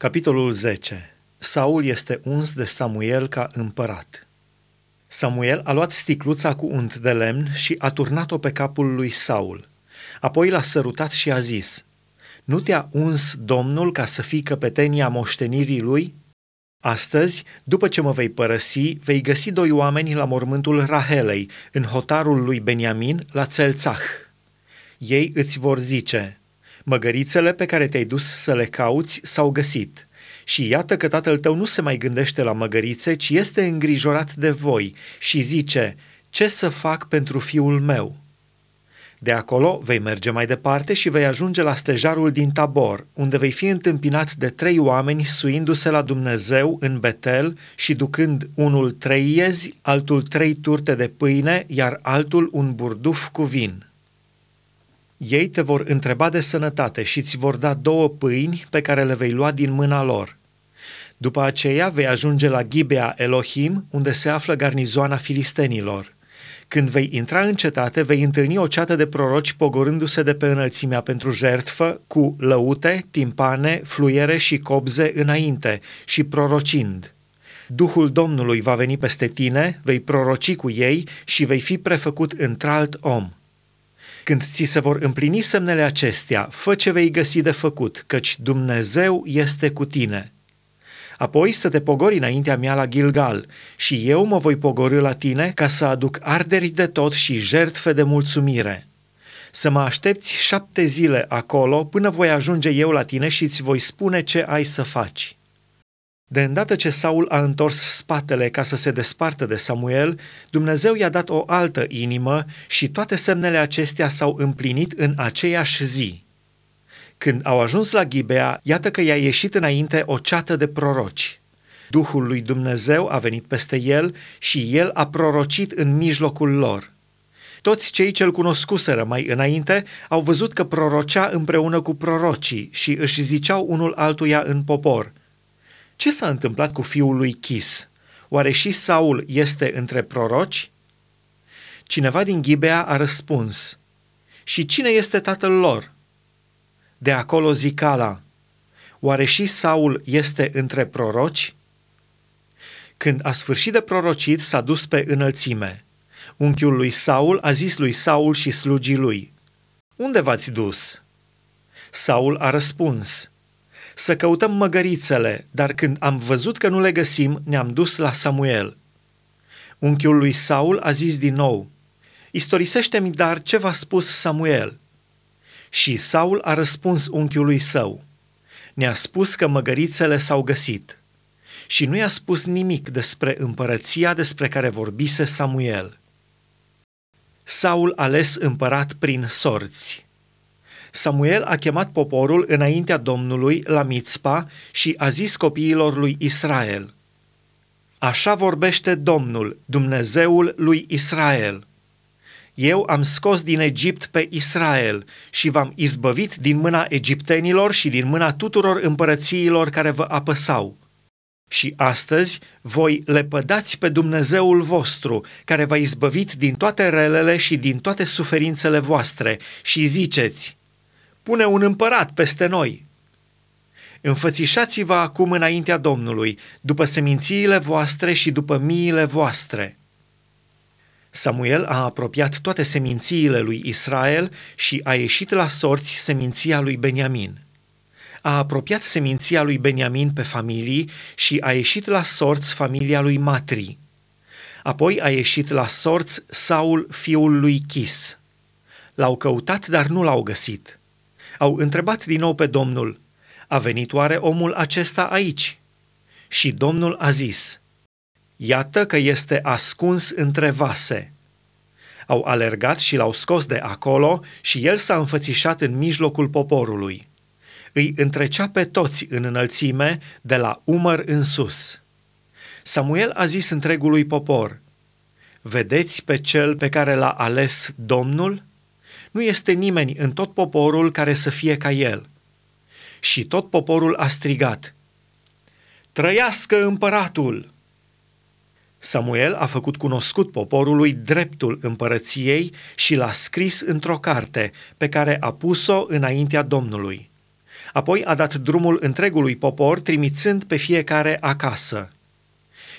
Capitolul 10. Saul este uns de Samuel ca împărat. Samuel a luat sticluța cu unt de lemn și a turnat-o pe capul lui Saul. Apoi l-a sărutat și a zis, Nu te-a uns Domnul ca să fii căpetenia moștenirii lui? Astăzi, după ce mă vei părăsi, vei găsi doi oameni la mormântul Rahelei, în hotarul lui Beniamin, la Țelțah. Ei îți vor zice, Măgărițele pe care te-ai dus să le cauți s-au găsit. Și iată că tatăl tău nu se mai gândește la măgărițe, ci este îngrijorat de voi și zice, ce să fac pentru fiul meu? De acolo vei merge mai departe și vei ajunge la stejarul din Tabor, unde vei fi întâmpinat de trei oameni suindu-se la Dumnezeu în Betel și ducând unul trei iezi, altul trei turte de pâine, iar altul un burduf cu vin. Ei te vor întreba de sănătate și îți vor da două pâini pe care le vei lua din mâna lor. După aceea vei ajunge la Gibea Elohim, unde se află garnizoana filistenilor. Când vei intra în cetate, vei întâlni o ceată de proroci pogorându-se de pe înălțimea pentru jertfă, cu lăute, timpane, fluiere și cobze înainte și prorocind. Duhul Domnului va veni peste tine, vei proroci cu ei și vei fi prefăcut într-alt om. Când ți se vor împlini semnele acestea, fă ce vei găsi de făcut, căci Dumnezeu este cu tine. Apoi să te pogori înaintea mea la Gilgal și eu mă voi pogori la tine ca să aduc arderi de tot și jertfe de mulțumire. Să mă aștepți șapte zile acolo până voi ajunge eu la tine și îți voi spune ce ai să faci. De îndată ce Saul a întors spatele ca să se despartă de Samuel, Dumnezeu i-a dat o altă inimă și toate semnele acestea s-au împlinit în aceeași zi. Când au ajuns la Ghibea, iată că i-a ieșit înainte o ceată de proroci. Duhul lui Dumnezeu a venit peste el și el a prorocit în mijlocul lor. Toți cei ce-l cunoscuseră mai înainte au văzut că prorocea împreună cu prorocii și își ziceau unul altuia în popor – ce s-a întâmplat cu fiul lui Chis? Oare și Saul este între proroci? Cineva din Ghibea a răspuns, Și cine este tatăl lor? De acolo zicala, Oare și Saul este între proroci? Când a sfârșit de prorocit, s-a dus pe înălțime. Unchiul lui Saul a zis lui Saul și slugii lui, Unde v-ați dus? Saul a răspuns, să căutăm măgărițele, dar când am văzut că nu le găsim, ne-am dus la Samuel. Unchiul lui Saul a zis din nou, Istorisește-mi dar ce v-a spus Samuel. Și Saul a răspuns unchiului său, Ne-a spus că măgărițele s-au găsit. Și nu i-a spus nimic despre împărăția despre care vorbise Samuel. Saul ales împărat prin sorți. Samuel a chemat poporul înaintea Domnului la Mitzpa și a zis copiilor lui Israel, Așa vorbește Domnul, Dumnezeul lui Israel. Eu am scos din Egipt pe Israel și v-am izbăvit din mâna egiptenilor și din mâna tuturor împărățiilor care vă apăsau. Și astăzi voi lepădați pe Dumnezeul vostru, care v-a izbăvit din toate relele și din toate suferințele voastre, și ziceți, pune un împărat peste noi. Înfățișați-vă acum înaintea Domnului, după semințiile voastre și după miile voastre. Samuel a apropiat toate semințiile lui Israel și a ieșit la sorți seminția lui Beniamin. A apropiat seminția lui Beniamin pe familii și a ieșit la sorți familia lui Matri. Apoi a ieșit la sorți Saul, fiul lui Chis. L-au căutat, dar nu l-au găsit – au întrebat din nou pe Domnul, a venit oare omul acesta aici? Și Domnul a zis, iată că este ascuns între vase. Au alergat și l-au scos de acolo și el s-a înfățișat în mijlocul poporului. Îi întrecea pe toți în înălțime, de la umăr în sus. Samuel a zis întregului popor, Vedeți pe cel pe care l-a ales Domnul? Nu este nimeni în tot poporul care să fie ca el. Și tot poporul a strigat, Trăiască împăratul! Samuel a făcut cunoscut poporului dreptul împărăției și l-a scris într-o carte pe care a pus-o înaintea Domnului. Apoi a dat drumul întregului popor, trimițând pe fiecare acasă.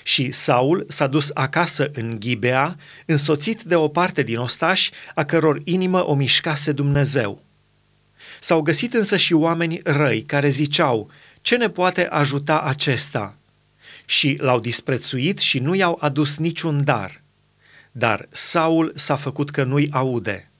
Și Saul s-a dus acasă în Ghibea, însoțit de o parte din ostași, a căror inimă o mișcase Dumnezeu. S-au găsit însă și oameni răi care ziceau, ce ne poate ajuta acesta? Și l-au disprețuit și nu i-au adus niciun dar. Dar Saul s-a făcut că nu-i aude.